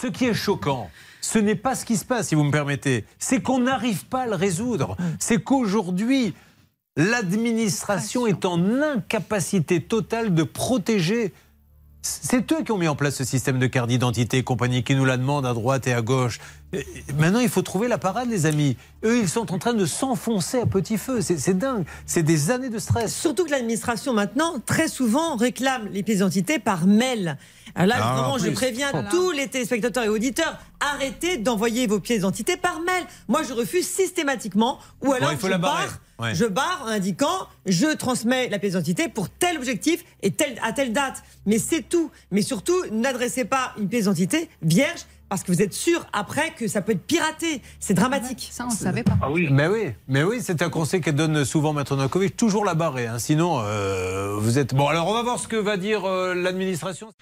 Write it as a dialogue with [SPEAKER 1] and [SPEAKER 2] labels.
[SPEAKER 1] ce qui est choquant, ce n'est pas ce qui se passe, si vous me permettez. C'est qu'on n'arrive pas à le résoudre. C'est qu'aujourd'hui, l'administration est en incapacité totale de protéger c'est eux qui ont mis en place ce système de carte d'identité et compagnie, qui nous la demandent à droite et à gauche. Maintenant, il faut trouver la parade, les amis. Eux, ils sont en train de s'enfoncer à petit feu. C'est dingue. C'est des années de stress.
[SPEAKER 2] Surtout que l'administration, maintenant, très souvent, réclame les pièces d'identité par mail. Alors là, ah, vraiment, je préviens tous les téléspectateurs et auditeurs, arrêtez d'envoyer vos pièces d'identité par mail. Moi, je refuse systématiquement. Ou alors, il faut je, la barre, je barre en indiquant je transmets la pièce d'identité pour tel objectif et à telle date. Mais c'est tout. Mais surtout, n'adressez pas une pièce d'identité vierge parce que vous êtes sûr après que ça peut être piraté. C'est dramatique.
[SPEAKER 3] Ça, on ne savait pas.
[SPEAKER 1] Ah oui. Mais oui, mais oui, c'est un conseil qu'elle donne souvent Maître Novakovic. Toujours la barrer, hein. sinon euh, vous êtes. Bon, alors on va voir ce que va dire euh, l'administration.